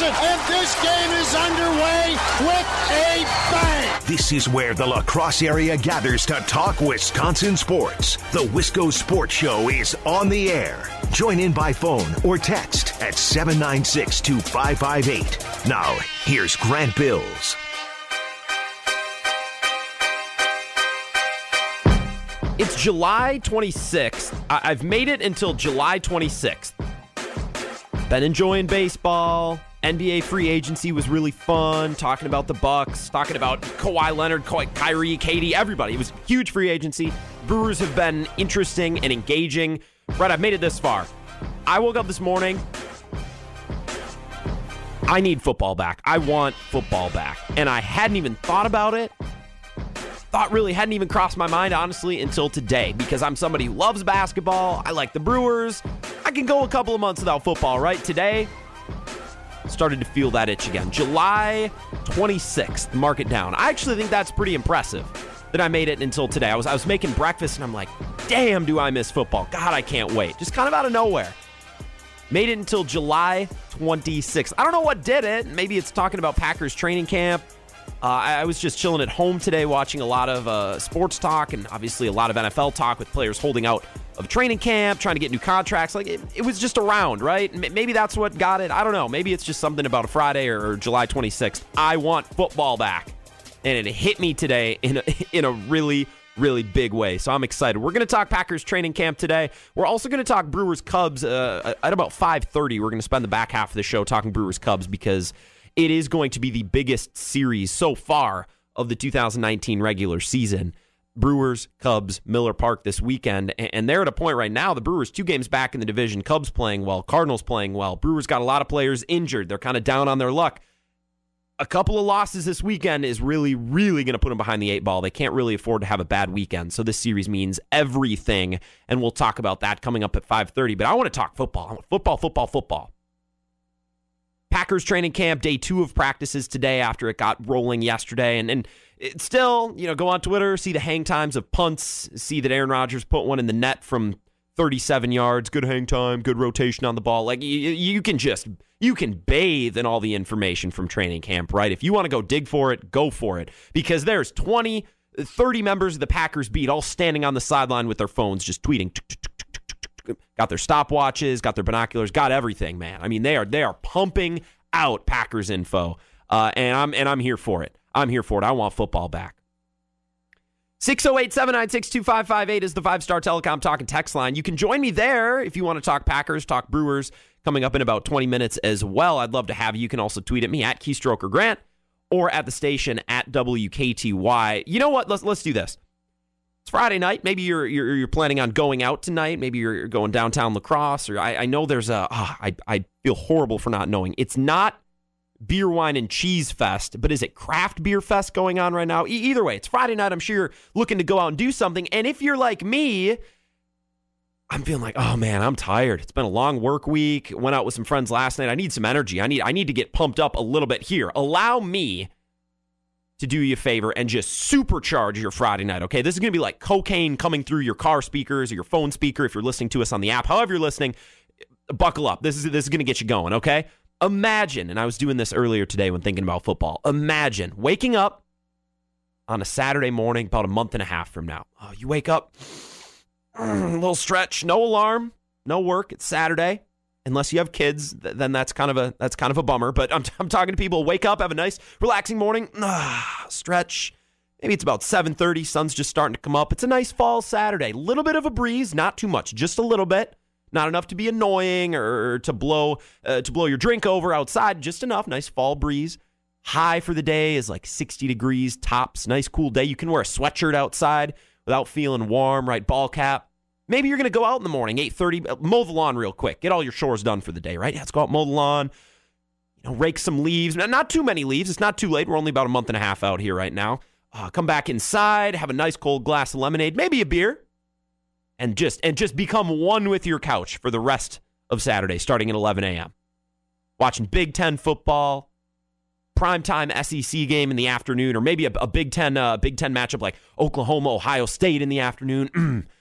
Listen, and this game is underway with a bang. This is where the La Crosse area gathers to talk Wisconsin sports. The Wisco Sports Show is on the air. Join in by phone or text at 796 2558. Now, here's Grant Bills. It's July 26th. I- have made it until July 26th. Been enjoying baseball. NBA free agency was really fun. Talking about the Bucks, talking about Kawhi Leonard, Ka- Kyrie, KD, everybody. It was huge free agency. Brewers have been interesting and engaging. Right, I've made it this far. I woke up this morning. I need football back. I want football back. And I hadn't even thought about it thought really hadn't even crossed my mind, honestly, until today because I'm somebody who loves basketball. I like the Brewers. I can go a couple of months without football, right? Today, started to feel that itch again. July 26th, mark it down. I actually think that's pretty impressive that I made it until today. I was I was making breakfast and I'm like, damn, do I miss football? God, I can't wait. Just kind of out of nowhere. Made it until July 26th. I don't know what did it. Maybe it's talking about Packers training camp. Uh, I, was just chilling at home today watching a lot of uh, sports talk and obviously a lot of NFL talk with players holding out of training camp, trying to get new contracts. Like it, it was just around, right? M- maybe that's what got it. I don't know. Maybe it's just something about a Friday or, or July 26th. I want football back. And it hit me today in a, in a really, really big way. So I'm excited. We're going to talk Packers training camp today. We're also going to talk Brewers Cubs uh, at about 5:30. We're going to spend the back half of the show talking Brewers Cubs because it is going to be the biggest series so far of the 2019 regular season. Brewers, Cubs, Miller Park this weekend. And they're at a point right now, the Brewers two games back in the division. Cubs playing well, Cardinals playing well. Brewers got a lot of players injured. They're kind of down on their luck. A couple of losses this weekend is really, really going to put them behind the eight ball. They can't really afford to have a bad weekend. So this series means everything. And we'll talk about that coming up at 5:30. But I want to talk football. Football, football, football. Packers training camp, day two of practices today after it got rolling yesterday. And, and it still, you know, go on Twitter, see the hang times of punts, see that Aaron Rodgers put one in the net from 37 yards, good hang time, good rotation on the ball. Like you, you can just, you can bathe in all the information from training camp, right? If you want to go dig for it, go for it. Because there's 20, 30 members of the Packers beat all standing on the sideline with their phones just tweeting got their stopwatches, got their binoculars, got everything, man. I mean, they are they are pumping out Packers info, uh, and I'm and I'm here for it. I'm here for it. I want football back. 608 796 2558 is the five star telecom talking text line. You can join me there if you want to talk Packers, talk Brewers coming up in about 20 minutes as well. I'd love to have you. You can also tweet at me at Keystroker Grant or at the station at WKTY. You know what? Let's, let's do this. It's Friday night. Maybe you're you're, you're planning on going out tonight. Maybe you're going downtown La Crosse. Or I, I know there's a. Oh, I I feel horrible for not knowing. It's not beer, wine, and cheese fest, but is it craft beer fest going on right now? E- either way, it's Friday night. I'm sure you're looking to go out and do something. And if you're like me, I'm feeling like, oh man, I'm tired. It's been a long work week. Went out with some friends last night. I need some energy. I need I need to get pumped up a little bit here. Allow me to do you a favor and just supercharge your Friday night, okay? This is going to be like cocaine coming through your car speakers or your phone speaker if you're listening to us on the app. However you're listening, buckle up. This is this is going to get you going, okay? Imagine, and I was doing this earlier today when thinking about football. Imagine waking up on a Saturday morning about a month and a half from now. Oh, you wake up, a little stretch, no alarm, no work. It's Saturday unless you have kids, then that's kind of a that's kind of a bummer. But I'm, I'm talking to people. Wake up, have a nice, relaxing morning, ah, stretch. Maybe it's about 7:30. Sun's just starting to come up. It's a nice fall Saturday. Little bit of a breeze, not too much, just a little bit. Not enough to be annoying or to blow uh, to blow your drink over outside. Just enough. Nice fall breeze. High for the day is like 60 degrees tops. Nice cool day. You can wear a sweatshirt outside without feeling warm. Right, ball cap Maybe you're going to go out in the morning, 8:30, uh, mow the lawn real quick. Get all your chores done for the day, right? Let's go out mow the lawn. You know, rake some leaves. Not too many leaves. It's not too late. We're only about a month and a half out here right now. Uh, come back inside, have a nice cold glass of lemonade, maybe a beer, and just and just become one with your couch for the rest of Saturday, starting at 11 a.m. Watching Big Ten football, primetime SEC game in the afternoon, or maybe a, a Big Ten uh, Big Ten matchup like Oklahoma Ohio State in the afternoon.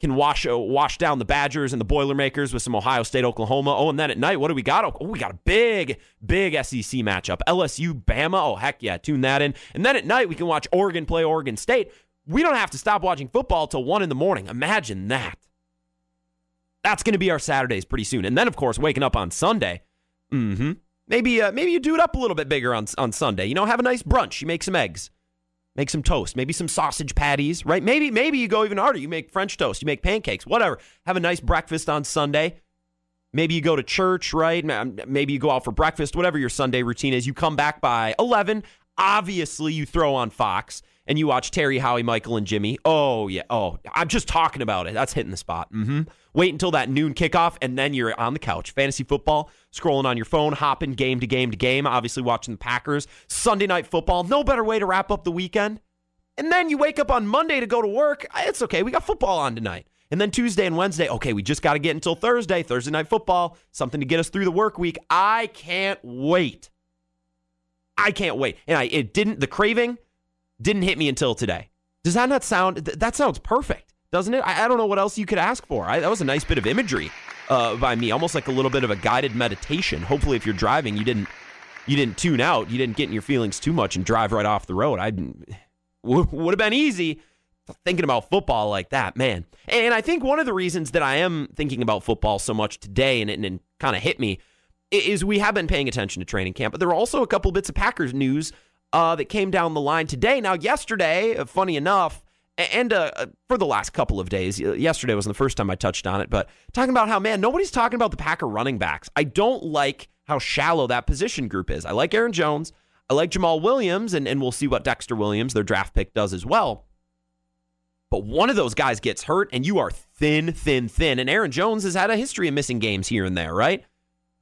can wash uh, wash down the Badgers and the Boilermakers with some Ohio State, Oklahoma. Oh, and then at night, what do we got? Oh, we got a big, big SEC matchup. LSU, Bama. Oh, heck yeah, tune that in. And then at night, we can watch Oregon play Oregon State. We don't have to stop watching football till one in the morning. Imagine that. That's going to be our Saturdays pretty soon. And then, of course, waking up on Sunday. Mm-hmm. Maybe, uh, maybe you do it up a little bit bigger on on Sunday. You know, have a nice brunch. You make some eggs make some toast, maybe some sausage patties, right? Maybe maybe you go even harder. You make French toast, you make pancakes, whatever. Have a nice breakfast on Sunday. Maybe you go to church, right? Maybe you go out for breakfast, whatever your Sunday routine is. You come back by 11. Obviously, you throw on Fox and you watch Terry, Howie, Michael, and Jimmy. Oh, yeah. Oh, I'm just talking about it. That's hitting the spot. Mm-hmm. Wait until that noon kickoff, and then you're on the couch. Fantasy football, scrolling on your phone, hopping game to game to game, obviously watching the Packers. Sunday night football, no better way to wrap up the weekend. And then you wake up on Monday to go to work. It's okay. We got football on tonight. And then Tuesday and Wednesday, okay, we just got to get until Thursday, Thursday night football, something to get us through the work week. I can't wait. I can't wait. And I it didn't the craving didn't hit me until today. Does that not sound? That sounds perfect, doesn't it? I, I don't know what else you could ask for. I, that was a nice bit of imagery uh, by me, almost like a little bit of a guided meditation. Hopefully, if you're driving, you didn't you didn't tune out, you didn't get in your feelings too much and drive right off the road. I would have been easy thinking about football like that, man. And I think one of the reasons that I am thinking about football so much today and it, and kind of hit me is we have been paying attention to training camp, but there were also a couple bits of Packers news uh, that came down the line today. Now, yesterday, uh, funny enough, and uh, uh, for the last couple of days, yesterday wasn't the first time I touched on it, but talking about how, man, nobody's talking about the Packer running backs. I don't like how shallow that position group is. I like Aaron Jones. I like Jamaal Williams, and, and we'll see what Dexter Williams, their draft pick, does as well. But one of those guys gets hurt, and you are thin, thin, thin. And Aaron Jones has had a history of missing games here and there, right?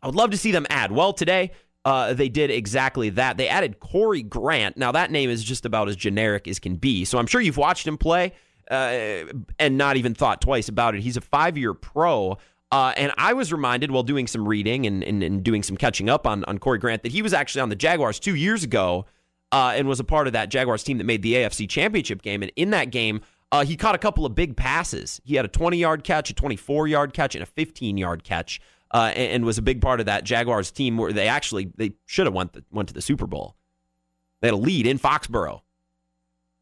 I would love to see them add. Well, today, uh, they did exactly that. They added Corey Grant. Now, that name is just about as generic as can be. So I'm sure you've watched him play uh, and not even thought twice about it. He's a five year pro. Uh, and I was reminded while doing some reading and, and, and, doing some catching up on, on Corey Grant that he was actually on the Jaguars two years ago uh, and was a part of that Jaguars team that made the AFC Championship game. And in that game, uh, he caught a couple of big passes. He had a 20 yard catch, a 24 yard catch, and a 15 yard catch uh, and, and, was a big part of that Jaguars team where they actually they should have went the, went to the Super Bowl. They had a lead in Foxborough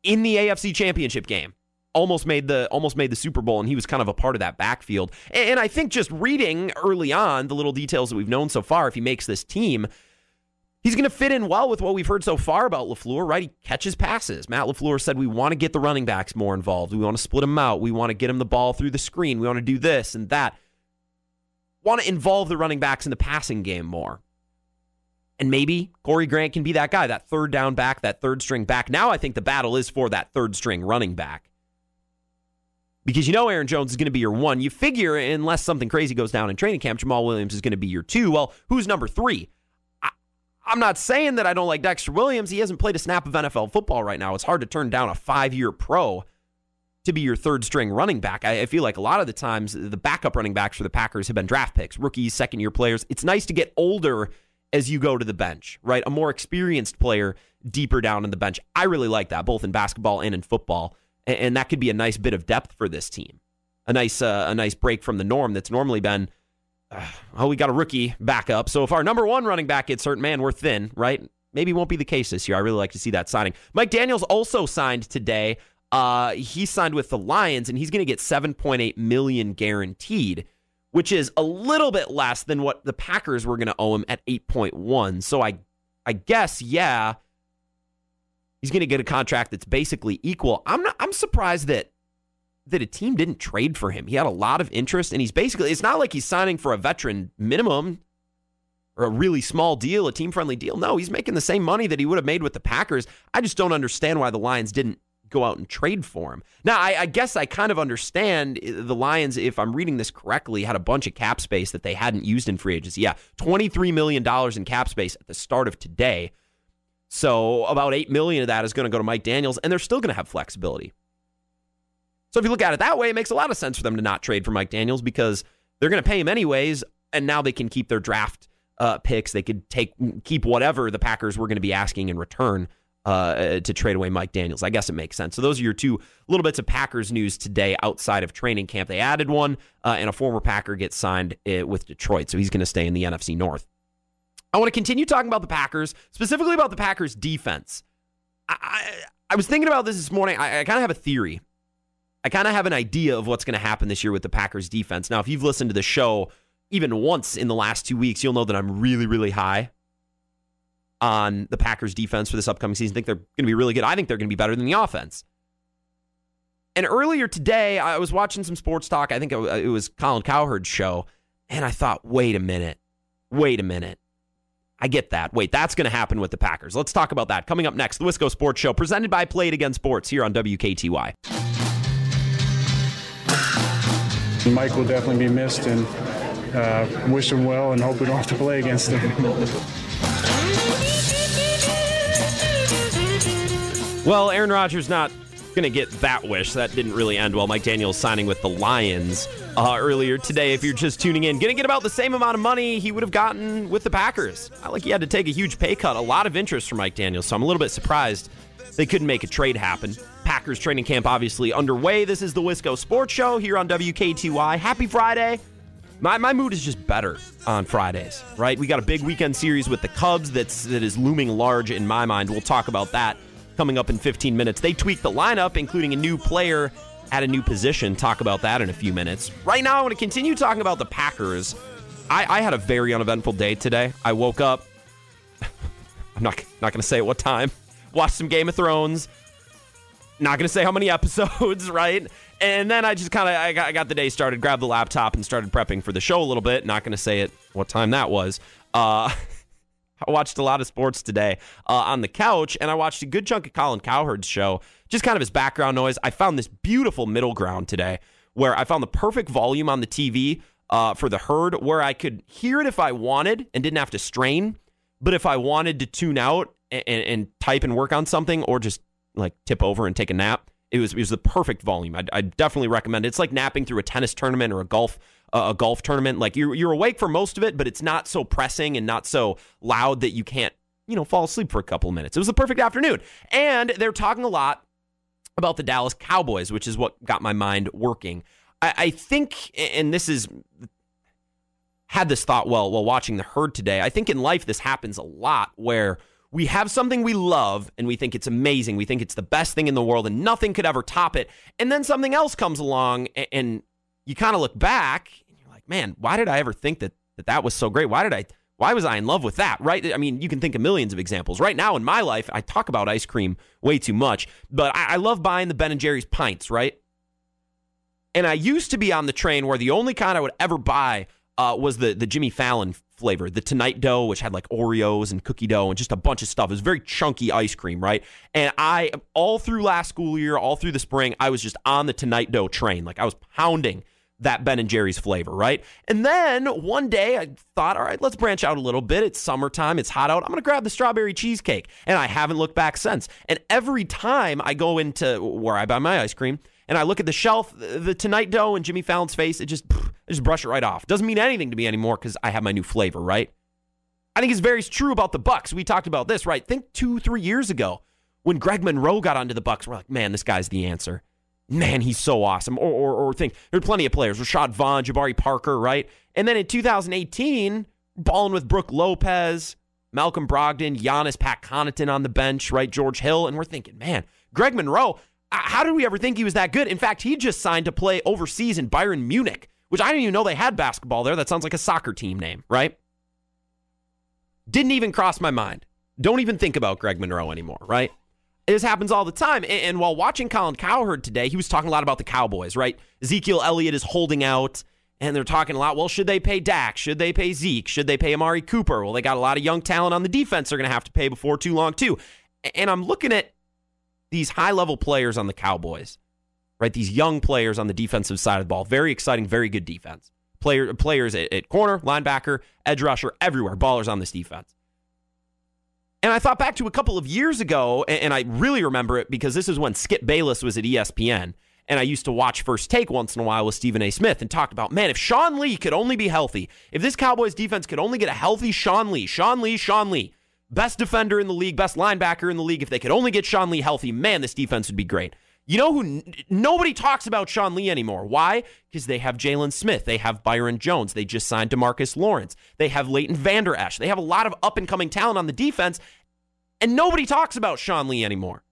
in the AFC Championship game. Almost made the almost made the Super Bowl, and he was kind of a part of that backfield. And, and I think just reading early on the little details that we've known so far, if he makes this team, He's going to fit in well with what we've heard so far about LaFleur, right? He catches passes. Matt LaFleur said, We want to get the running backs more involved. We want to split them out. We want to get them the ball through the screen. We want to do this and that want to involve the running backs in the passing game more. And maybe Corey Grant can be that guy, that third down back, that third string back. Now I think the battle is for that third string running back. Because you know Aaron Jones is going to be your one. You figure, unless something crazy goes down in training camp, Jamaal Williams is going to be your two. Well, who's number three? I, I'm not saying that I don't like Dexter Williams. He hasn't played a snap of NFL football right now. It's hard to turn down a five year pro to be your third string running back. I, I, feel like a lot of the times the backup running backs for the Packers have been draft picks, rookies, second year players. It's nice to get older as you go to the bench, right? A more experienced player deeper down in the bench. I really like that, both in basketball and in football. And, and that could be a nice bit of depth for this team. A nice, uh, a nice break from the norm that's normally been, uh, oh, we got a rookie backup. So if our number one running back gets hurt, man, we're thin, right? Maybe won't be the case this year. I really like to see that signing. Mike Daniels also signed today. Uh, he signed with the Lions, and he's going to get 7.8 million guaranteed, which is a little bit less than what the Packers were going to owe him at 8.1. So I, I guess, yeah, he's going to get a contract that's basically equal. I'm not. I'm surprised that that a team didn't trade for him. He had a lot of interest, and he's basically. It's not like he's signing for a veteran minimum or a really small deal, a team friendly deal. No, he's making the same money that he would have made with the Packers. I just don't understand why the Lions didn't go out and trade for him. Now, I, I, guess I kind of understand the Lions, if I'm reading this correctly, had a bunch of cap space that they hadn't used in free agency. Yeah, $23 million in cap space at the start of today. So about 8 million of that is going to go to Mike Daniels, and they're still going to have flexibility. So if you look at it that way, it makes a lot of sense for them to not trade for Mike Daniels because they're going to pay him anyways, and now they can keep their draft uh, picks. They could take keep whatever the Packers were going to be asking in return uh, to trade away Mike Daniels. I guess it makes sense. So those are your two little bits of Packers news today outside of training camp. They added one, uh, and a former Packer gets signed uh, with Detroit, so he's going to stay in the NFC North. I want to continue talking about the Packers, specifically about the Packers defense. I, I, I was thinking about this this morning. I, I kind of have a theory. I kind of have an idea of what's going to happen this year with the Packers defense. Now, if you've listened to the show even once in the last two weeks, you'll know that I'm really, really high on the Packers defense for this upcoming season. I think they're going to be really good. I think they're going to be better than the offense. And earlier today, I was watching some sports talk. I think it was Colin Cowherd's show. And I thought, wait a minute. Wait a minute. I get that. Wait, that's going to happen with the Packers. Let's talk about that. Coming up next, the Wisco Sports Show, presented by Play It Again Sports here on WKTY. Mike will definitely be missed, and uh, wish him well, and hope we don't have to play against him. Well, Aaron Rodgers not going to get that wish. That didn't really end well. Mike Daniels signing with the Lions uh, earlier today. If you're just tuning in, going to get about the same amount of money he would have gotten with the Packers. I like he had to take a huge pay cut. A lot of interest from Mike Daniels, so I'm a little bit surprised they couldn't make a trade happen. Packers training camp obviously underway. This is the Wisco Sports Show here on WKTY. Happy Friday. My, my mood is just better on Fridays, right? We got a big weekend series with the Cubs that's that is looming large in my mind. We'll talk about that coming up in 15 minutes. They tweaked the lineup, including a new player at a new position. Talk about that in a few minutes. Right now, I want to continue talking about the Packers. I, I had a very uneventful day today. I woke up. I'm not not going to say at what time. Watched some Game of Thrones. Not going to say how many episodes, right? And then I just kind of I got, I got the day started, grabbed the laptop, and started prepping for the show a little bit. Not going to say it what time that was. Uh, I watched a lot of sports today uh, on the couch, and I watched a good chunk of Colin Cowherd's show, just kind of his background noise. I found this beautiful middle ground today where I found the perfect volume on the TV uh, for the herd where I could hear it if I wanted and didn't have to strain. But if I wanted to tune out and, and type and work on something or just like tip over and take a nap, it was, it was the perfect volume. I, I definitely recommend it. It's like napping through a tennis tournament or a golf a golf tournament. Like you're you're awake for most of it, but it's not so pressing and not so loud that you can't you know fall asleep for a couple of minutes. It was a perfect afternoon, and they're talking a lot about the Dallas Cowboys, which is what got my mind working. I, I think, and this is had this thought well while watching the herd today. I think in life this happens a lot where we have something we love and we think it's amazing. We think it's the best thing in the world and nothing could ever top it. And then something else comes along and you kind of look back and you're like, man, why did I ever think that, that that was so great? Why did I? Why was I in love with that? Right? I mean, you can think of millions of examples. Right now in my life, I talk about ice cream way too much, but I, I love buying the Ben and Jerry's pints. Right? And I used to be on the train where the only kind I would ever buy uh, was the the Jimmy Fallon flavor, the Tonight Dough, which had like Oreos and cookie dough and just a bunch of stuff. It was very chunky ice cream, right? And I all through last school year, all through the spring, I was just on the Tonight Dough train. Like I was pounding that Ben and Jerry's flavor, right? And then one day I thought, all right, let's branch out a little bit. It's summertime, it's hot out. I'm to grab the strawberry cheesecake. And I haven't looked back since. And every time I go into where I buy my ice cream and I look at the shelf, the Tonight Dough and Jimmy Fallon's face, it just, I just brush it right off. Doesn't mean anything to me anymore because I have my new flavor, right? I think it's very true about the Bucks. We talked about this, right? Think two, three years ago when Greg Monroe got onto the Bucks. We're like, man, this guy's the answer man, he's so awesome. Or, or, or think there are plenty of players, Rashad Vaughn, Jabari Parker, right? And then in 2018, balling with Brook Lopez, Malcolm Brogdon, Giannis, Pat Connaughton on the bench, right? George Hill. And we're thinking, man, Greg Monroe, uh, how did we ever think he was that good? In fact, he just signed to play overseas in Bayern Munich, which I didn't even know they had basketball there. That sounds like a soccer team name, right? Didn't even cross my mind. Don't even think about Greg Monroe anymore, right? This happens all the time. And, and, while watching Colin Cowherd today, he was talking a lot about the Cowboys, right? Ezekiel Elliott is holding out, and they're talking a lot. Well, should they pay Dak? Should they pay Zeke? Should they pay Amari Cooper? Well, they got a lot of young talent on the defense they're going to have to pay before too long, too. And I'm looking at these high level players on the Cowboys, right? These young players on the defensive side of the ball. Very exciting, very good defense. Player, players at, at corner, linebacker, edge rusher, everywhere. Ballers on this defense. And I thought back to a couple of years ago, and I really remember it because this is when Skip Bayless was at ESPN. And I used to watch First Take once in a while with Stephen A. Smith and talked about, man, if Sean Lee could only be healthy, if this Cowboys defense could only get a healthy Sean Lee, Sean Lee, Sean Lee, best defender in the league, best linebacker in the league. If they could only get Sean Lee healthy, man, this defense would be great. You know who? N- nobody talks about Sean Lee anymore. Why? Because they have Jaylon Smith. They have Byron Jones. They just signed Demarcus Lawrence. They have Leighton Vander Esch. They have a lot of up and coming talent on the defense, and nobody talks about Sean Lee anymore.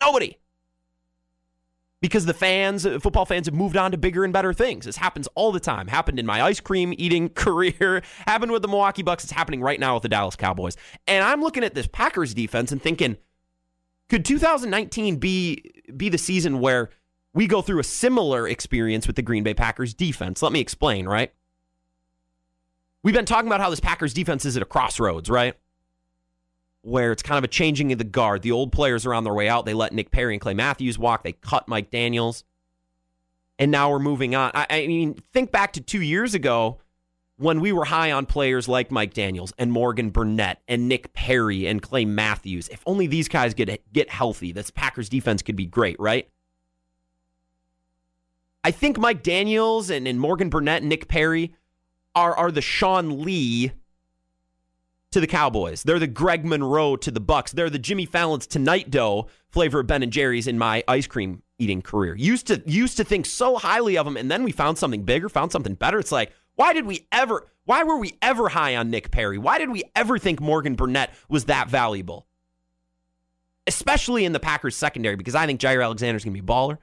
Nobody. Because the fans, uh, football fans, have moved on to bigger and better things. This happens all the time. Happened in my ice cream eating career. Happened with the Milwaukee Bucks. It's happening right now with the Dallas Cowboys. And I'm looking at this Packers defense and thinking, could 2019 be be the season where we go through a similar experience with the Green Bay Packers defense? Let me explain, right? We've been talking about how this Packers defense is at a crossroads, right? Where it's kind of a changing of the guard. The old players are on their way out. They let Nick Perry and Clay Matthews walk. They cut Mike Daniels. And now we're moving on. I, I mean, think back to two years ago when we were high on players like Mike Daniels and Morgan Burnett and Nick Perry and Clay Matthews, if only these guys get get healthy, this Packers defense could be great, right? I think Mike Daniels and, and Morgan Burnett and Nick Perry are are the Sean Lee to the Cowboys. They're the Greg Monroe to the Bucks. They're the Jimmy Fallon's Tonight Dough flavor of Ben and Jerry's in my ice cream eating career. Used to used to think so highly of them, and then we found something bigger, found something better. It's like why did we ever, why were we ever high on Nick Perry? Why did we ever think Morgan Burnett was that valuable? Especially in the Packers secondary, because I think Jaire Alexander is going to be a baller.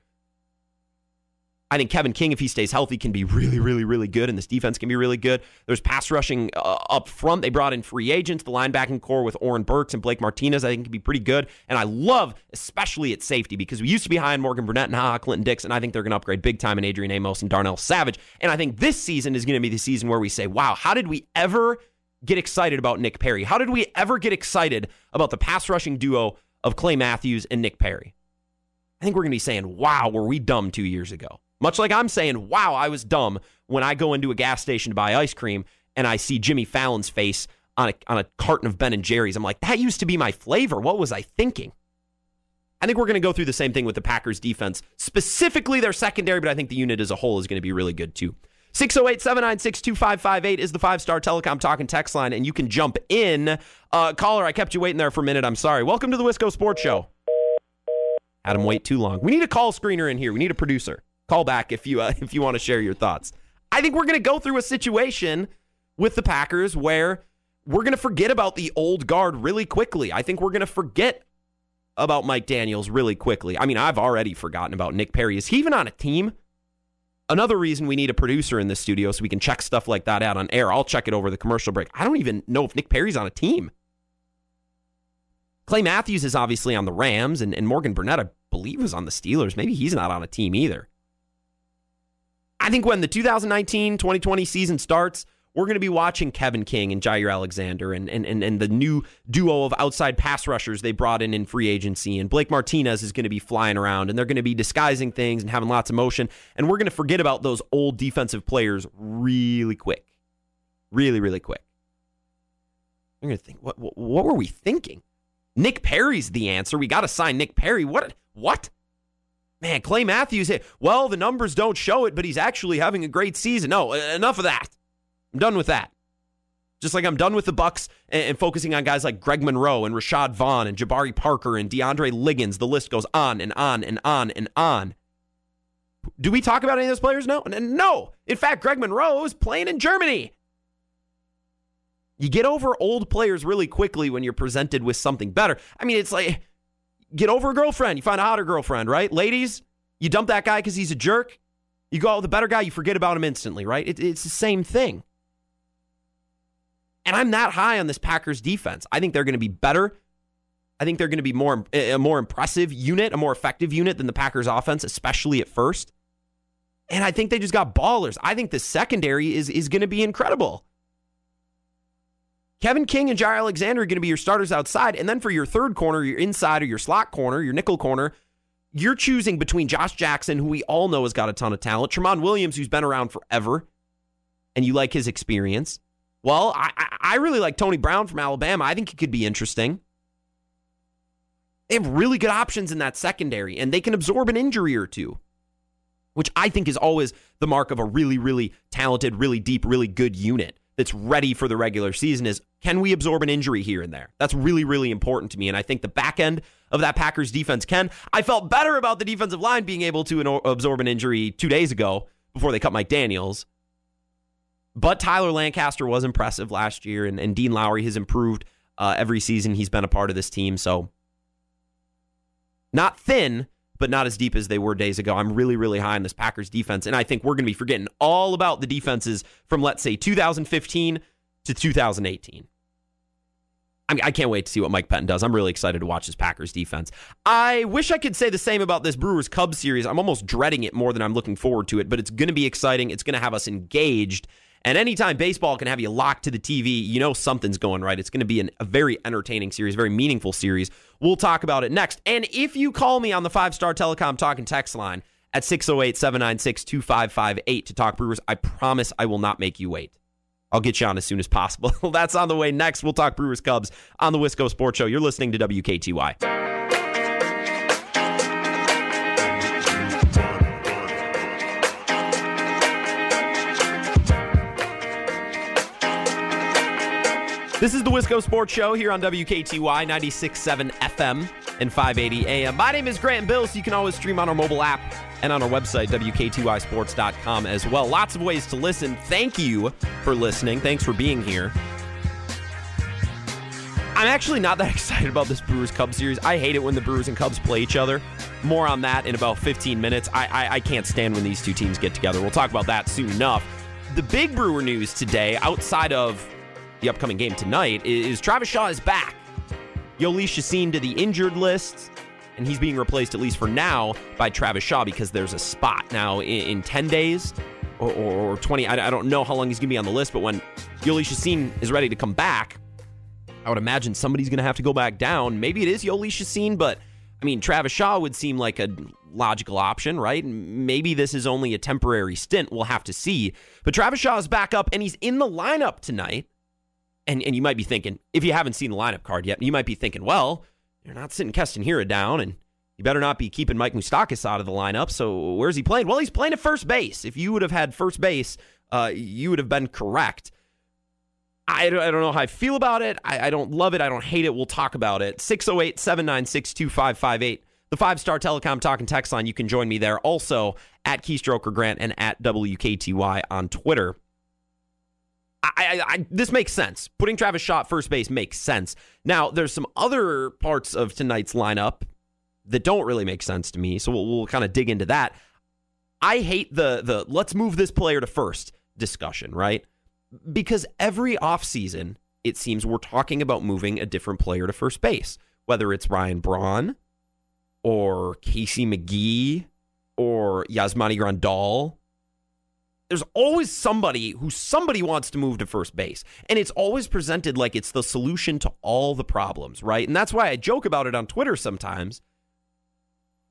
I think Kevin King, if he stays healthy, can be really, really, really good, and this defense can be really good. There's pass rushing uh, up front. They brought in free agents, the linebacking corps with Oren Burks and Blake Martinez. I think can be pretty good, and I love, especially at safety, because we used to be high on Morgan Burnett and Ha Clinton Dix, and I think they're going to upgrade big time in Adrian Amos and Darnell Savage. And I think this season is going to be the season where we say, "Wow, how did we ever get excited about Nick Perry? How did we ever get excited about the pass rushing duo of Clay Matthews and Nick Perry?" I think we're going to be saying, "Wow, were we dumb two years ago?" Much like I'm saying, wow, I was dumb when I go into a gas station to buy ice cream and I see Jimmy Fallon's face on a, on a carton of Ben and Jerry's. I'm like, that used to be my flavor. What was I thinking? I think we're going to go through the same thing with the Packers defense, specifically their secondary, but I think the unit as a whole is going to be really good too. 608 796 2558 is the five star telecom talking text line, and you can jump in. Uh, caller, I kept you waiting there for a minute. I'm sorry. Welcome to the Wisco Sports Show. Had him wait too long. We need a call screener in here. We need a producer. Call back if you uh, if you want to share your thoughts. I think we're going to go through a situation with the Packers where we're going to forget about the old guard really quickly. I think we're going to forget about Mike Daniels really quickly. I mean, I've already forgotten about Nick Perry. Is he even on a team? Another reason we need a producer in the studio so we can check stuff like that out on air. I'll check it over the commercial break. I don't even know if Nick Perry's on a team. Clay Matthews is obviously on the Rams, and, and Morgan Burnett, I believe, was on the Steelers. Maybe he's not on a team either. I think when the 2019 2020 season starts, we're going to be watching Kevin King and Jaire Alexander and, and, and, and the new duo of outside pass rushers they brought in in free agency. And Blake Martinez is going to be flying around and they're going to be disguising things and having lots of motion. And we're going to forget about those old defensive players really quick. Really, really quick. I'm going to think, what, what, what were we thinking? Nick Perry's the answer. We got to sign Nick Perry. What? What? Man, Clay Matthews, hit. well, the numbers don't show it, but he's actually having a great season. No, enough of that. I'm done with that. Just like I'm done with the Bucks and, and focusing on guys like Greg Monroe and Rashad Vaughn and Jabari Parker and DeAndre Liggins. The list goes on and on and on and on. Do we talk about any of those players? No. No. In fact, Greg Monroe is playing in Germany. You get over old players really quickly when you're presented with something better. I mean, it's like get over a girlfriend. You find a hotter girlfriend, right? Ladies, you dump that guy because he's a jerk. You go out with a better guy, you forget about him instantly, right? It, it's the same thing. And I'm that high on this Packers defense. I think they're going to be better. I think they're going to be more eh, a more impressive unit, a more effective unit than the Packers offense, especially at first. And I think they just got ballers. I think the secondary is is going to be incredible. Kevin King and Jaire Alexander are going to be your starters outside. And then for your third corner, your inside or your slot corner, your nickel corner, you're choosing between Josh Jackson, who we all know has got a ton of talent, Tramon Williams, who's been around forever, and you like his experience. Well, I, I really like Tony Brown from Alabama. I think he could be interesting. They have really good options in that secondary, and they can absorb an injury or two, which I think is always the mark of a really, really talented, really deep, really good unit that's ready for the regular season is Can we absorb an injury here and there? That's really, really important to me. And I think the back end of that Packers defense can. I felt better about the defensive line being able to absorb an injury two days ago before they cut Mike Daniels. But Tyler Lancaster was impressive last year, and, and Dean Lowry has improved uh, every season he's been a part of this team. So, not thin, but not as deep as they were days ago. I'm really, really high on this Packers defense, and I think we're going to be forgetting all about the defenses from, let's say, 2015 to 2018. I, can't wait to see what Mike Pettine does. I'm really excited to watch this Packers defense. I wish I could say the same about this Brewers Cubs series. I'm almost dreading it more than I'm looking forward to it, but it's going to be exciting. It's going to have us engaged. And anytime baseball can have you locked to the TV, you know something's going right. It's going to be an, a very entertaining series, very meaningful series. We'll talk about it next. And if you call me on the five star telecom talking text line at 608 796 2558 to talk Brewers, I promise I will not make you wait. I'll get you on as soon as possible. That's on the way next. We'll talk Brewers Cubs on the Wisco Sports Show. You're listening to WKTY. This is the Wisco Sports Show here on WKTY 96.7 FM and 580 AM. My name is Grant Bill, so you can always stream on our mobile app and on our website, WKTYSports.com as well. Lots of ways to listen. Thank you for listening. Thanks for being here. I'm actually not that excited about this Brewers Cubs series. I hate it when the Brewers and Cubs play each other. More on that in about 15 minutes. I, I, I can't stand when these two teams get together. We'll talk about that soon enough. The big Brewer news today, outside of the upcoming game tonight is Travis Shaw is back. Jhoulys Chacin to the injured list, and he's being replaced, at least for now, by Travis Shaw because there's a spot. Now, in, in 10 days or, or, 20, I, I, don't know how long he's going to be on the list, but when Jhoulys Chacin is ready to come back, I would imagine somebody's going to have to go back down. Maybe it is Jhoulys Chacin, but I mean, Travis Shaw would seem like a logical option, right? Maybe this is only a temporary stint. We'll have to see. But Travis Shaw is back up, and he's in the lineup tonight and, and you might be thinking, if you haven't seen the lineup card yet, you might be thinking, well, you're not sitting Keston Hiura down, and you better not be keeping Mike Moustakas out of the lineup. So where's he playing? Well, he's playing at first base. If you would have had first base, uh, you would have been correct. I, I don't know how I feel about it. I, I don't love it. I don't hate it. We'll talk about it. 608 796 2558. The five star telecom talking text line. You can join me there. Also at Keystroker Grant and at WKTY on Twitter. I, I, this makes sense. Putting Travis Shaw first base makes sense. Now, there's some other parts of tonight's lineup that don't really make sense to me, so we'll, we'll kind of dig into that. I hate the the let's move this player to first discussion, right? Because every offseason, it seems we're talking about moving a different player to first base, whether it's Ryan Braun or Casey McGehee or Yasmani Grandal there's always somebody who somebody wants to move to first base. And it's always presented like it's the solution to all the problems, right? And that's why I joke about it on Twitter sometimes.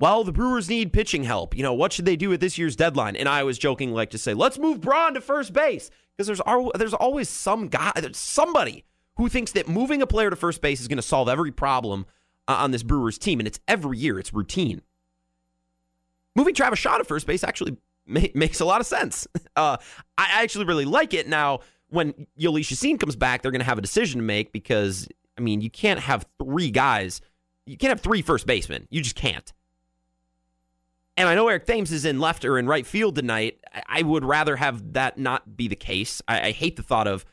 Well, the Brewers need pitching help. You know, what should they do at this year's deadline? And I was joking like to say, let's move Braun to first base because there's there's always some guy, somebody who thinks that moving a player to first base is going to solve every problem uh, on this Brewers team, and it's every year, it's routine. Moving Travis Shaw to first base actually makes a lot of sense. Uh, I actually really like it. Now, when Jhoulys Chacin comes back, they're going to have a decision to make because, I mean, you can't have three guys. You can't have three first basemen. You just can't. And I know Eric Thames is in left or in right field tonight. I would rather have that not be the case. I, I hate the thought of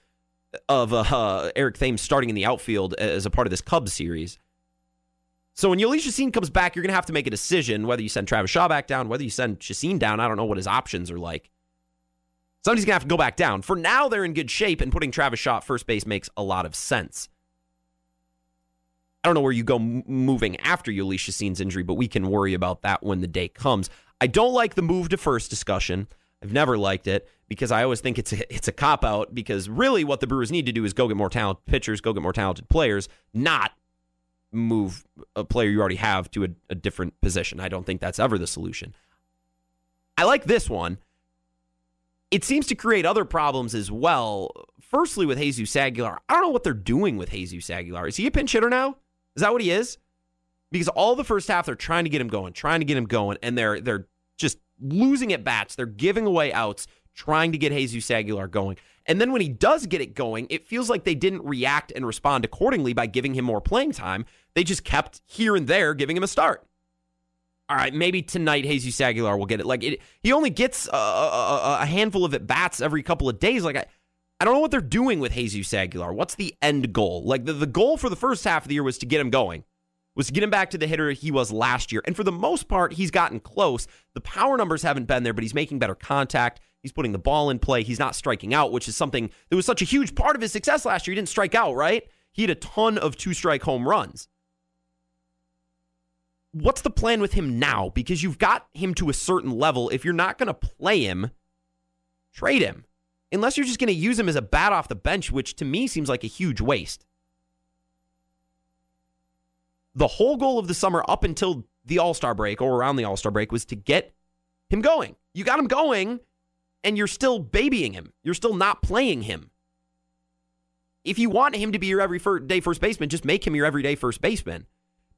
of uh, Eric Thames starting in the outfield as a part of this Cubs series. So when Chacin comes back, you're going to have to make a decision whether you send Travis Shaw back down, whether you send Chacin down. I don't know what his options are like. Somebody's going to have to go back down. For now, they're in good shape, and putting Travis Shaw at first base makes a lot of sense. I don't know where you go moving after Chacin's injury, but we can worry about that when the day comes. I don't like the move to first discussion. I've never liked it because I always think it's a, it's a cop out because really what the Brewers need to do is go get more talented pitchers, go get more talented players, not move a player you already have to a, a different position. I don't think that's ever the solution. I like this one. It seems to create other problems as well. Firstly, with Jesus Aguilar, I don't know what they're doing with Jesus Aguilar. Is he a pinch hitter now? Is that what he is? Because all the first half they're trying to get him going, trying to get him going, and they're they're just losing at bats. They're giving away outs, trying to get Jesus Aguilar going. And then when he does get it going, it feels like they didn't react and respond accordingly by giving him more playing time. They just kept here and there giving him a start. All right, maybe tonight Jesus Aguilar will get it. Like it, he only gets a, a, a handful of at bats every couple of days. Like I, I don't know what they're doing with Jesus Aguilar. What's the end goal? Like the, the goal for the first half of the year was to get him going, was to get him back to the hitter he was last year. And for the most part, he's gotten close. The power numbers haven't been there, but he's making better contact. He's putting the ball in play. He's not striking out, which is something that was such a huge part of his success last year. He didn't strike out, right? He had a ton of two strike home runs what's the plan with him now? Because you've got him to a certain level. If you're not going to play him, trade him. Unless you're just going to use him as a bat off the bench, which to me seems like a huge waste. The whole goal of the summer up until the All Star break or around the All Star break was to get him going. You got him going, and you're still babying him. You're still not playing him. If you want him to be your everyday first baseman, just make him your everyday first baseman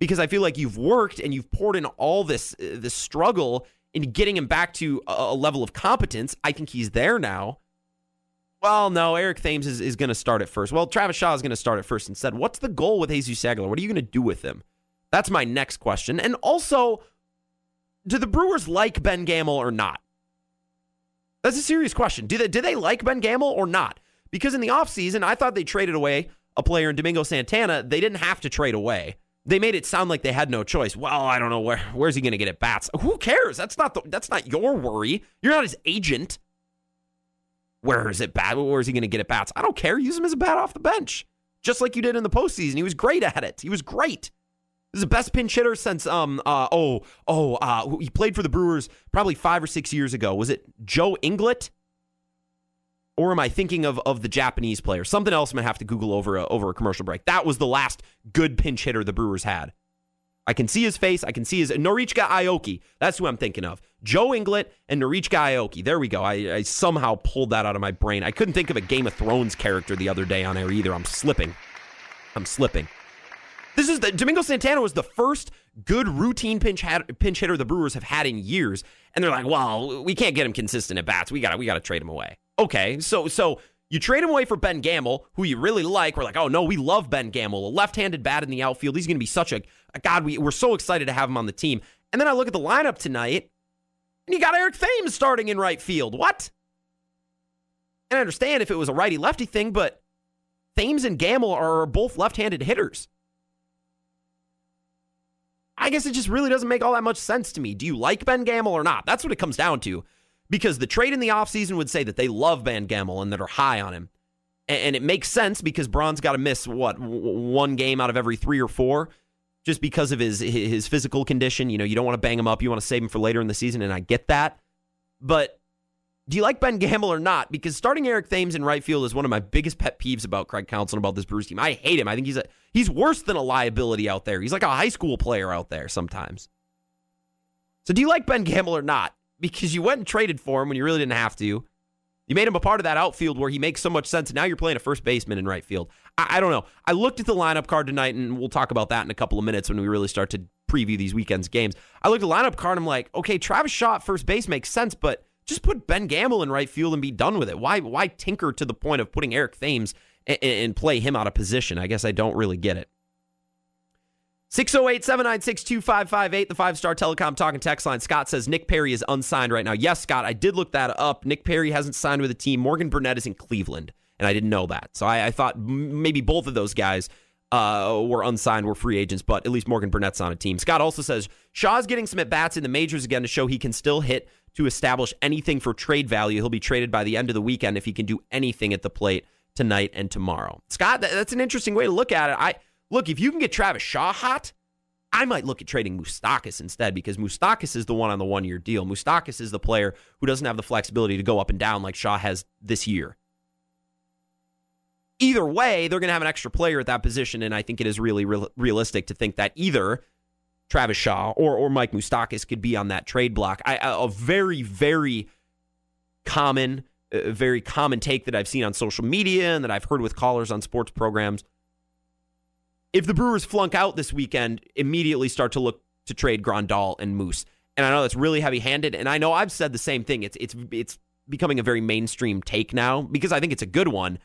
because I feel like you've worked and you've poured in all this uh, this struggle into getting him back to a, a, level of competence. I think he's there now. Well, no, Eric Thames is, is going to start at first. Well, Travis Shaw is going to start at first instead. What's the goal with Jesus Aguilar? What are you going to do with him? That's my next question. And also, do the Brewers like Ben Gamel or not? That's a serious question. Do they, do they like Ben Gamel or not? Because in the offseason, I thought they traded away a player in Domingo Santana. They didn't have to trade away they made it sound like they had no choice. Well, I don't know where where's he going to get at bats. Who cares? That's not the, that's not your worry. You're not his agent. Where is it bad? Where is he going to get at bats? I don't care. Use him as a bat off the bench, just like you did in the postseason. He was great at it. He was great. This is the best pinch hitter since um uh oh oh uh he played for the Brewers probably five or six years ago. Was it Joe Inglett? Or am I thinking of of the Japanese player? Something else I'm gonna have to Google over a, over a commercial break. That was the last good pinch hitter the Brewers had. I can see his face. I can see his Norichika Aoki. That's who I'm thinking of. Joe Inglett and Norichika Aoki. There we go. I, I somehow pulled that out of my brain. I couldn't think of a Game of Thrones character the other day on air either. I'm slipping. I'm slipping. This is the Domingo Santana was the first good routine pinch pinch hitter the Brewers have had in years, and they're like, well, we can't get him consistent at bats. We got we got to trade him away. Okay, so so you trade him away for Ben Gamel, who you really like. We're like, oh no, we love Ben Gamel, a left-handed bat in the outfield. He's going to be such a, a god. We, we're so excited to have him on the team. And then I look at the lineup tonight, and you got Eric Thames starting in right field. What? And I understand if it was a righty lefty thing, but Thames and Gamel are both left-handed hitters. I guess it just really doesn't make all that much sense to me. Do you like Ben Gamel or not? That's what it comes down to because the trade in the offseason would say that they love Ben Gamel and that are high on him. And it makes sense because Braun's got to miss what one game out of every three or four, just because of his his physical condition. You know, you don't want to bang him up; you want to save him for later in the season, and I get that. But do you like Ben Gamel or not? Because starting Eric Thames in right field is one of my biggest pet peeves about Craig Counsell about this Brewers team. I hate him. I think he's a he's worse than a liability out there. He's like a high school player out there sometimes. So do you like Ben Gamel or not? because you went and traded for him when you really didn't have to. You made him a part of that outfield where he makes so much sense. And now you're playing a first baseman in right field. I, I, don't know. I looked at the lineup card tonight, and we'll talk about that in a couple of minutes when we really start to preview these weekend's games. I looked at the lineup card, and I'm like, okay, Travis Shaw first base makes sense, but just put Ben Gamel in right field and be done with it. Why why tinker to the point of putting Eric Thames and, and play him out of position? I guess I don't really get it. 608 796 2558, the five star telecom talking text line. Scott says Nick Perry is unsigned right now. Yes, Scott, I did look that up. Nick Perry hasn't signed with a team. Morgan Burnett is in Cleveland, and I didn't know that. So I, I thought maybe both of those guys uh, were unsigned, were free agents, but at least Morgan Burnett's on a team. Scott also says Shaw's getting some at bats in the majors again to show he can still hit to establish anything for trade value. He'll be traded by the end of the weekend if he can do anything at the plate tonight and tomorrow. Scott, that's an interesting way to look at it. I Look, if you can get Travis Shaw hot, I might look at trading Moustakas instead because Moustakas is the one on the one year deal. Moustakas is the player who doesn't have the flexibility to go up and down like Shaw has this year. Either way, they're going to have an extra player at that position, and I think it is really real- realistic to think that either Travis Shaw or, or Mike Moustakas could be on that trade block. I, a very, very common, uh, very common take that I've seen on social media and that I've heard with callers on sports programs if the Brewers flunk out this weekend, immediately start to look to trade Grandal and Moose. And I know that's really heavy-handed, and I know I've said the same thing. It's it's it's becoming a very mainstream take now because I think it's a good one.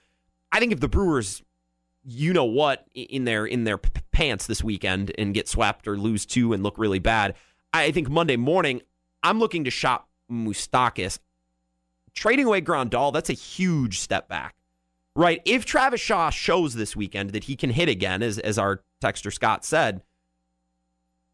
I think if the Brewers, you know what, in their in their pants this weekend and get swept or lose two and look really bad, I think Monday morning I'm looking to shop Moustakas. Trading away Grandal, that's a huge step back, right? If Travis Shaw shows this weekend that he can hit again, as as our texter Scott said,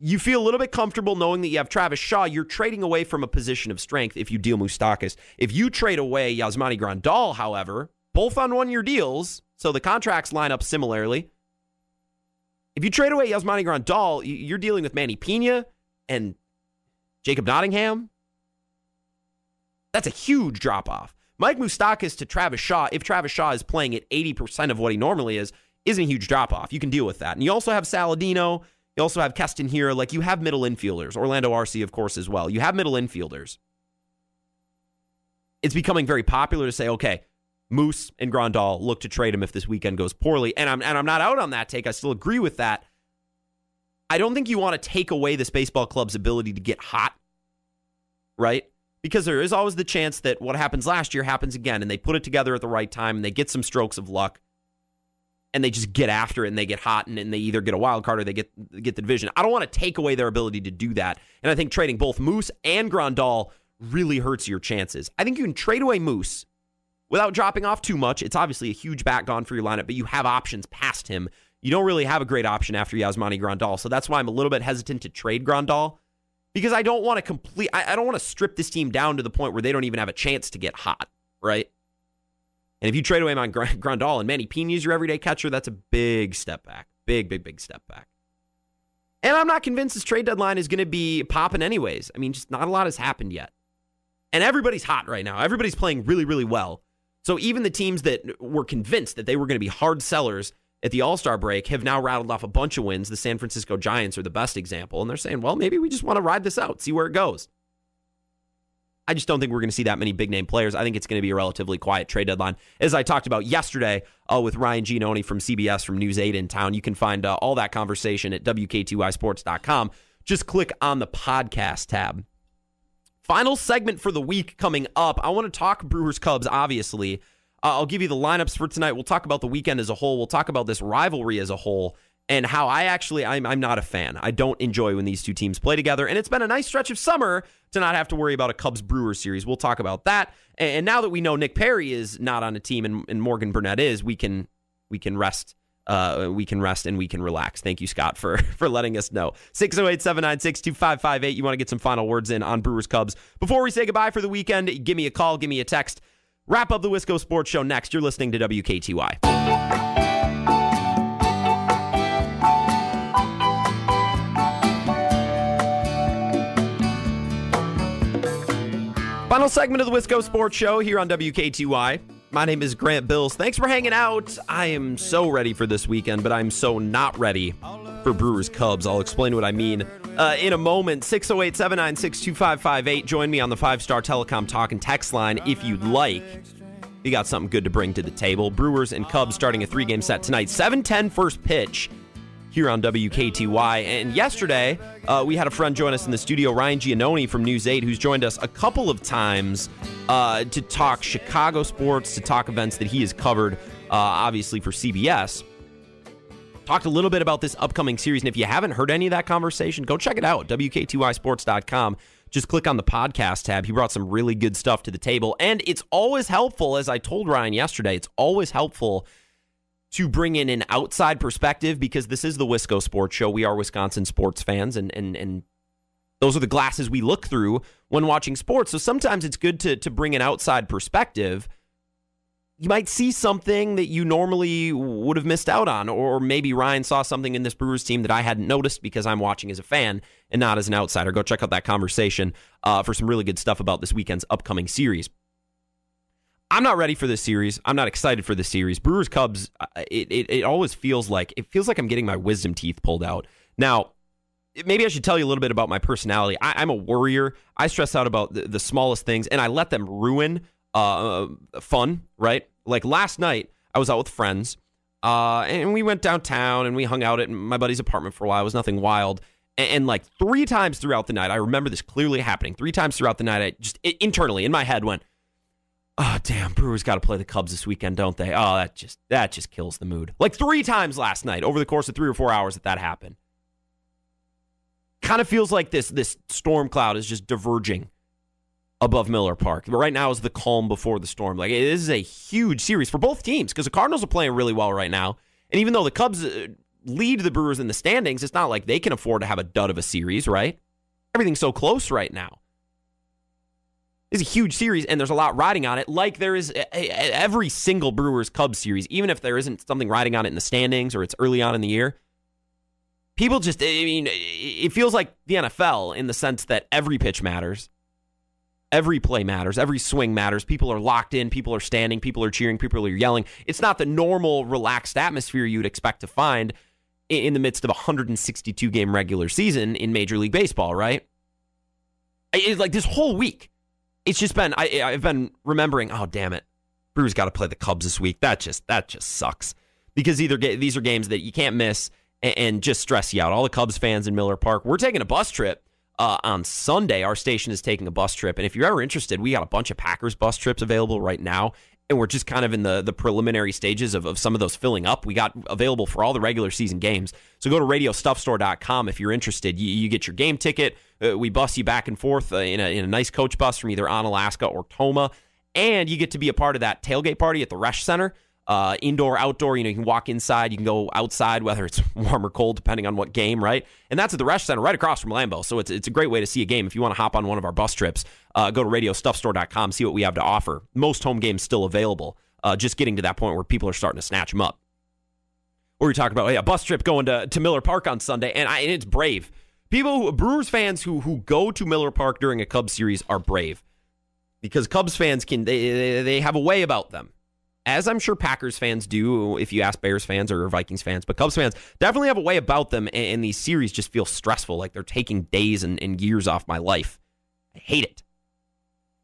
you feel a little bit comfortable knowing that you have Travis Shaw. You're trading away from a position of strength if you deal Moustakas. If you trade away Yasmani Grandal, however, both on one year deals, so the contracts line up similarly. If you trade away Yasmani Grandal, you're dealing with Manny Piña and Jacob Nottingham. That's a huge drop off. Mike Moustakas to Travis Shaw, if Travis Shaw is playing at 80% of what he normally is, isn't a huge drop off. You can deal with that. And you also have Saladino you also have Keston Hiura. Like you have middle infielders. Orlando Arcia, of course, as well. You have middle infielders. It's becoming very popular to say, okay, Moose and Grandal look to trade him if this weekend goes poorly. And I'm and I'm not out on that take. I still agree with that. I don't think you want to take away this baseball club's ability to get hot, right? Because there is always the chance that what happens last year happens again, and they put it together at the right time and they get some strokes of luck and they just get after it and they get hot and, and they either get a wild card or they get get the division. I don't want to take away their ability to do that. And I think trading both Moose and Grandal really hurts your chances. I think you can trade away Moose without dropping off too much. It's obviously a huge back gone for your lineup, but you have options past him. You don't really have a great option after Yasmani Grandal. So that's why I'm a little bit hesitant to trade Grandal because I don't want to complete I, I don't want to strip this team down to the point where they don't even have a chance to get hot, right? And if you trade away Mon Grandal and Manny Piña's your everyday catcher, that's a big step back. Big, big, big step back. And I'm not convinced this trade deadline is going to be popping anyways. I mean, just not a lot has happened yet. And everybody's hot right now. Everybody's playing really, really well. So even the teams that were convinced that they were going to be hard sellers at the All Star break have now rattled off a bunch of wins. The San Francisco Giants are the best example. And they're saying, well, maybe we just want to ride this out, see where it goes. I just don't think we're going to see that many big name players. I think it's going to be a relatively quiet trade deadline. As I talked about yesterday uh, with Ryan Giannone from CBS from News 8 in town, you can find uh, all that conversation at WKTYSports.com. Just click on the podcast tab. Final segment for the week coming up. I want to talk Brewers Cubs, obviously. Uh, I'll give you the lineups for tonight. We'll talk about the weekend as a whole. We'll talk about this rivalry as a whole and how I actually I'm I'm not a fan. I don't enjoy when these two teams play together, and it's been a nice stretch of summer to not have to worry about a Cubs Brewers series. We'll talk about that. And now that we know Nick Perry is not on a team and, and Morgan Burnett is, we can we can rest. Uh, we can rest and we can relax. Thank you, Scott, for for letting us know. 608 796 2558. You want to get some final words in on Brewers Cubs. Before we say goodbye for the weekend, give me a call, give me a text. Wrap up the Wisco Sports Show next. You're listening to WKTY. Final segment of the Wisco Sports Show here on WKTY. My name is Grant Bills. Thanks for hanging out. I am so ready for this weekend, but I'm so not ready for Brewers Cubs. I'll explain what I mean uh, in a moment. 608 796 2558. Join me on the five star telecom talk and text line if you'd like. You got something good to bring to the table. Brewers and Cubs starting a three game set tonight. 7 10 first pitch here on WKTY. And yesterday, uh, we had a friend join us in the studio, Ryan Giannone from News 8, who's joined us a couple of times uh, to talk Chicago sports, to talk events that he has covered, uh, obviously, for CBS. Talked a little bit about this upcoming series. And if you haven't heard any of that conversation, go check it out, WKTYSports.com. Just click on the podcast tab. He brought some really good stuff to the table. And it's always helpful, as I told Ryan yesterday, it's always helpful to bring in an outside perspective because this is the Wisco Sports Show. We are Wisconsin sports fans, and and and those are the glasses we look through when watching sports. So sometimes it's good to to bring an outside perspective. You might see something that you normally would have missed out on, or maybe Ryan saw something in this Brewers team that I hadn't noticed because I'm watching as a fan and not as an outsider. Go check out that conversation uh, for some really good stuff about this weekend's upcoming series. I'm not ready for this series. I'm not excited for this series. Brewers Cubs. Uh, it, it it always feels like it feels like I'm getting my wisdom teeth pulled out. Now, maybe I should tell you a little bit about my personality. I, am a worrier. I stress out about the, the, smallest things, and I let them ruin uh, fun. Right? Like last night, I was out with friends, uh, and we went downtown and we hung out at my buddy's apartment for a while. It was nothing wild. And, and like three times throughout the night, I remember this clearly happening. Three times throughout the night, I just it, internally in my head went Oh damn, Brewers got to play the Cubs this weekend, don't they? Oh, that just that just kills the mood. Like three times last night over the course of three or four hours that that happened. Kind of feels like this this storm cloud is just diverging above Miller Park. But right now is the calm before the storm. Like it is a huge series for both teams because the Cardinals are playing really well right now, and even though the Cubs uh, lead the Brewers in the standings, it's not like they can afford to have a dud of a series, right? Everything's so close right now. It's a huge series, and there's a lot riding on it, like there is every single Brewers Cubs series, even if there isn't something riding on it in the standings or it's early on in the year. People just, I mean, it feels like the NFL in the sense that every pitch matters, every play matters, every swing matters. People are locked in, people are standing, people are cheering, people are yelling. It's not the normal, relaxed atmosphere you'd expect to find in the midst of a 162 game regular season in Major League Baseball, right? It's like this whole week it's just been I, I've been remembering. Oh damn it, Brewers got to play the Cubs this week. That just that just sucks because either these are games that you can't miss and, and, just stress you out. All the Cubs fans in Miller Park. We're taking a bus trip uh, on Sunday. Our station is taking a bus trip, and if you're ever interested, we got a bunch of Packers bus trips available right now. And we're just kind of in the, the preliminary stages of, of some of those filling up. We got available for all the regular season games. So go to radiostuffstore.com if you're interested. You, you get your game ticket uh, we bus you back and forth uh, in, a, in a nice coach bus from either Onalaska or Tomah. And you get to be a part of that tailgate party at the Resch Center. Uh, indoor, outdoor. You know, you can walk inside, you can go outside, whether it's warm or cold, depending on what game, right? And that's at the Resch Center, right across from Lambeau. So it's it's a great way to see a game. If you want to hop on one of our bus trips, uh, go to RadioStuffStore.com, see what we have to offer. Most home games still available. Uh, just getting to that point where people are starting to snatch them up. Or you're talking about, oh, yeah, bus trip going to, to Miller Park on Sunday, and, I, and it's brave people, who, Brewers fans who who go to Miller Park during a Cubs series are brave because Cubs fans can they they have a way about them, as I'm sure Packers fans do if you ask Bears fans or Vikings fans, but Cubs fans definitely have a way about them, and, and these series just feel stressful, like they're taking days and, and years off my life. I hate it.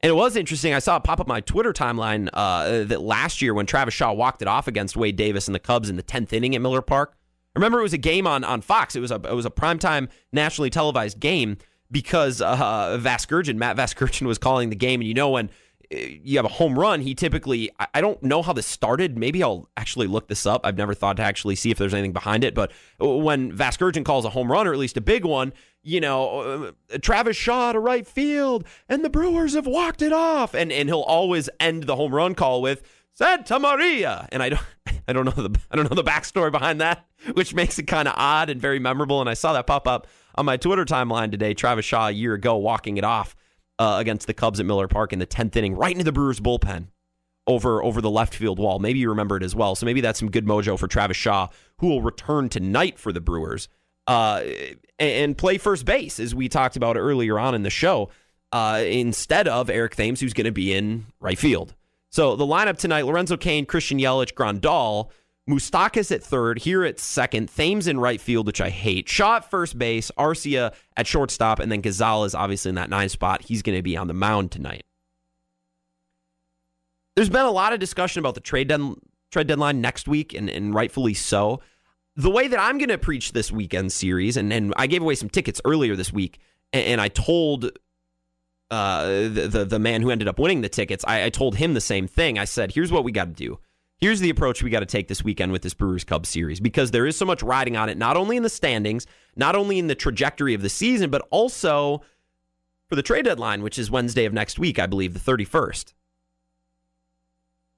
And it was interesting. I saw it pop up my Twitter timeline uh, that last year when Travis Shaw walked it off against Wade Davis and the Cubs in the 10th inning at Miller Park, remember it was a game on on Fox. It was a it was a primetime nationally televised game because uh, Vasgersian, Matt Vasgersian was calling the game, and you know when you have a home run, he typically I, don't know how this started. Maybe I'll actually look this up. I've never thought to actually see if there's anything behind it, but when Vasgersian calls a home run or at least a big one, you know, uh, Travis Shaw to right field, and the Brewers have walked it off, and and he'll always end the home run call with Santa Maria, and I don't I don't know the I don't know the backstory behind that, which makes it kind of odd and very memorable. And I saw that pop up on my Twitter timeline today. Travis Shaw a year ago walking it off uh, against the Cubs at Miller Park in the tenth inning, right into the Brewers bullpen over over the left field wall. Maybe you remember it as well. So maybe that's some good mojo for Travis Shaw, who will return tonight for the Brewers uh, and play first base, as we talked about earlier on in the show, uh, instead of Eric Thames, who's going to be in right field. So the lineup tonight: Lorenzo Cain, Christian Yelich, Grandal, Moustakas at third, Hiura at second, Thames in right field, which I hate. Shaw at first base, Arcia at shortstop, and then Gonzalez obviously in that nine spot. He's going to be on the mound tonight. There's been a lot of discussion about the trade, den- trade deadline next week, and, and rightfully so. The way that I'm going to preach this weekend series, and, and I gave away some tickets earlier this week, and, and I told uh, the, the, the man who ended up winning the tickets, I, I told him the same thing. I said, "Here's what we got to do. Here's the approach we got to take this weekend with this Brewers Cubs series because there is so much riding on it, not only in the standings, not only in the trajectory of the season, but also for the trade deadline, which is Wednesday of next week, I believe, the 31st.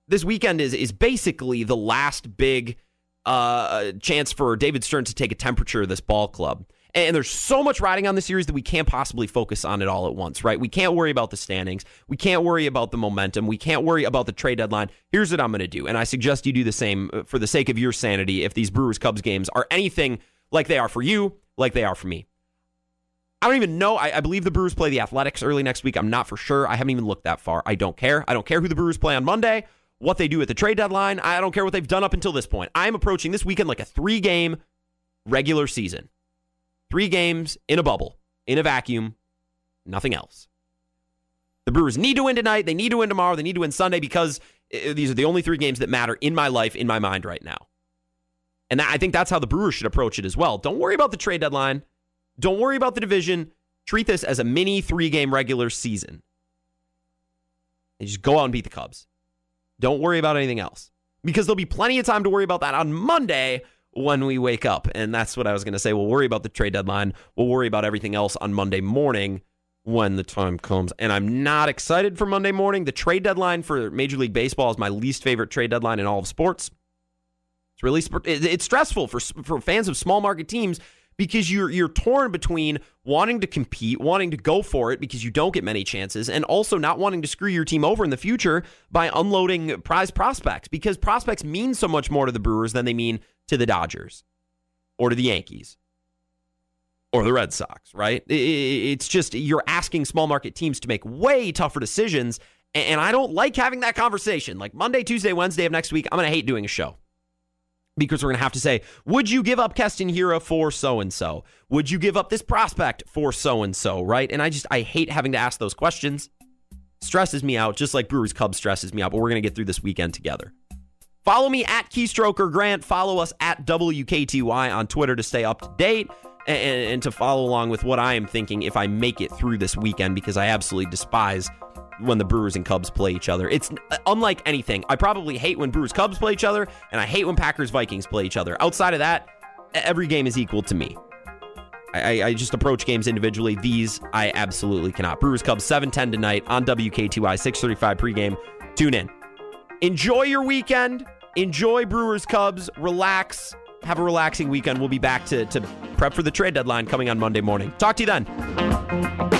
This weekend is is basically the last big uh, chance for David Stearns to take a temperature of this ball club. And there's so much riding on the series that we can't possibly focus on it all at once, right? We can't worry about the standings. We can't worry about the momentum. We can't worry about the trade deadline. Here's what I'm going to do. And I suggest you do the same uh, for the sake of your sanity if these Brewers Cubs games are anything like they are for you, like they are for me. I don't even know. I, I, believe the Brewers play the Athletics early next week. I'm not for sure. I haven't even looked that far. I don't care. I don't care who the Brewers play on Monday, what they do at the trade deadline. I don't care what they've done up until this point. I'm approaching this weekend like a three game regular season. Three games in a bubble, in a vacuum, nothing else. The Brewers need to win tonight. They need to win tomorrow. They need to win Sunday because uh, these are the only three games that matter in my life, in my mind right now. And I think that's how the Brewers should approach it as well. Don't worry about the trade deadline. Don't worry about the division. Treat this as a mini three game regular season. and just go out and beat the Cubs. Don't worry about anything else because there'll be plenty of time to worry about that on Monday when we wake up. And that's what I was going to say. We'll worry about the trade deadline. We'll worry about everything else on Monday morning when the time comes. And I'm not excited for Monday morning. The trade deadline for Major League Baseball is my least favorite trade deadline in all of sports. It's really it's stressful for for fans of small market teams because you're you're torn between wanting to compete, wanting to go for it because you don't get many chances, and also not wanting to screw your team over in the future by unloading prize prospects because prospects mean so much more to the Brewers than they mean to the Dodgers or to the Yankees or the Red Sox, right? It's just you're asking small market teams to make way tougher decisions. And I don't like having that conversation. Like Monday, Tuesday, Wednesday of next week, I'm going to hate doing a show because we're going to have to say, would you give up Keston Hiura for so and so? Would you give up this prospect for so and so, right? And I just, I hate having to ask those questions. Stresses me out, just like Brewers Cubs stresses me out, but we're going to get through this weekend together. Follow me at Keystroker Grant. Follow us at WKTY on Twitter to stay up to date and, and, to follow along with what I am thinking if I make it through this weekend because I absolutely despise when the Brewers and Cubs play each other. It's unlike anything. I probably hate when Brewers Cubs play each other, and I hate when Packers Vikings play each other. Outside of that, every game is equal to me. I, I, just approach games individually. These I absolutely cannot. Brewers Cubs 710 tonight on WKTY 635 pregame. Tune in. Enjoy your weekend. Enjoy Brewers Cubs. Relax. Have a relaxing weekend. We'll be back to, to prep for the trade deadline coming on Monday morning. Talk to you then.